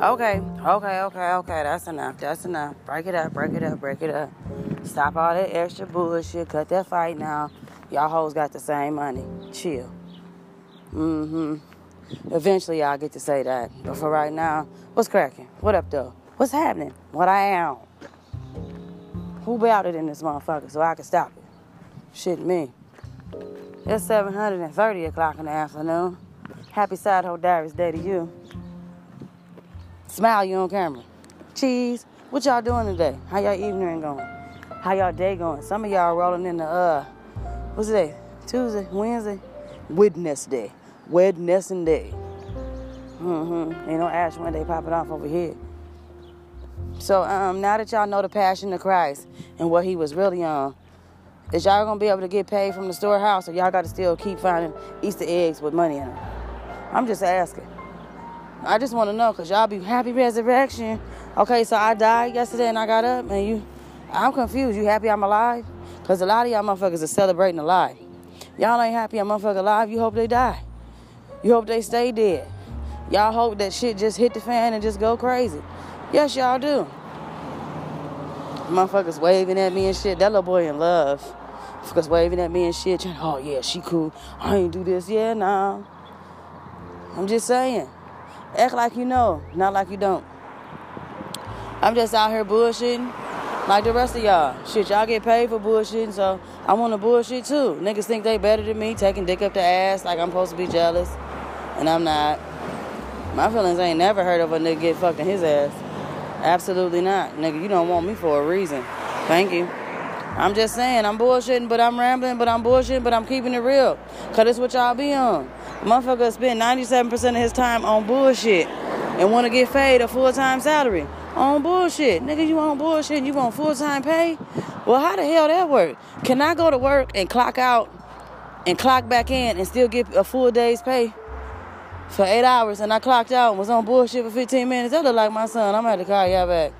Okay, okay, okay, okay. That's enough. That's enough. Break it up, break it up, break it up. Stop all that extra bullshit. Cut that fight now. Y'all hoes got the same money. Chill. Mm-hmm. Eventually y'all get to say that. But for right now, what's cracking? What up though? What's happening? What I am? Who it in this motherfucker so I can stop it? Shit me. It's 730 o'clock in the afternoon. Happy Side Hoe Diaries Day to you. Smile you on camera. Cheese. What y'all doing today? How y'all evening going? How y'all day going? Some of y'all rolling in the uh what's today? Tuesday, Wednesday? Witness Wednesday. Wednesday. Mm-hmm. Ain't no Ash Wednesday popping off over here. So um now that y'all know the passion of Christ and what he was really on, is y'all gonna be able to get paid from the storehouse or y'all gotta still keep finding Easter eggs with money in them? I'm just asking. I just want to know because y'all be happy resurrection. Okay, so I died yesterday and I got up and you, I'm confused. You happy I'm alive? Because a lot of y'all motherfuckers are celebrating alive. Y'all ain't happy I'm motherfucker alive. You hope they die. You hope they stay dead. Y'all hope that shit just hit the fan and just go crazy. Yes, y'all do. Motherfuckers waving at me and shit. That little boy in love. Motherfuckers waving at me and shit. Oh, yeah, she cool. I ain't do this. Yeah, nah. I'm just saying. Act like you know, not like you don't. I'm just out here bullshitting like the rest of y'all. Shit, y'all get paid for bullshitting, so I want to bullshit too. Niggas think they better than me, taking dick up the ass like I'm supposed to be jealous, and I'm not. My feelings ain't never heard of a nigga get fucked in his ass. Absolutely not. Nigga, you don't want me for a reason. Thank you. I'm just saying, I'm bullshitting, but I'm rambling, but I'm bullshitting, but I'm keeping it real. Cause that's what y'all be on. Motherfucker spend 97% of his time on bullshit and want to get paid a full-time salary on bullshit. Nigga, you on bullshit you want full-time pay? Well, how the hell that work? Can I go to work and clock out and clock back in and still get a full day's pay for eight hours and I clocked out and was on bullshit for 15 minutes? That look like my son. I'm gonna have to call y'all back.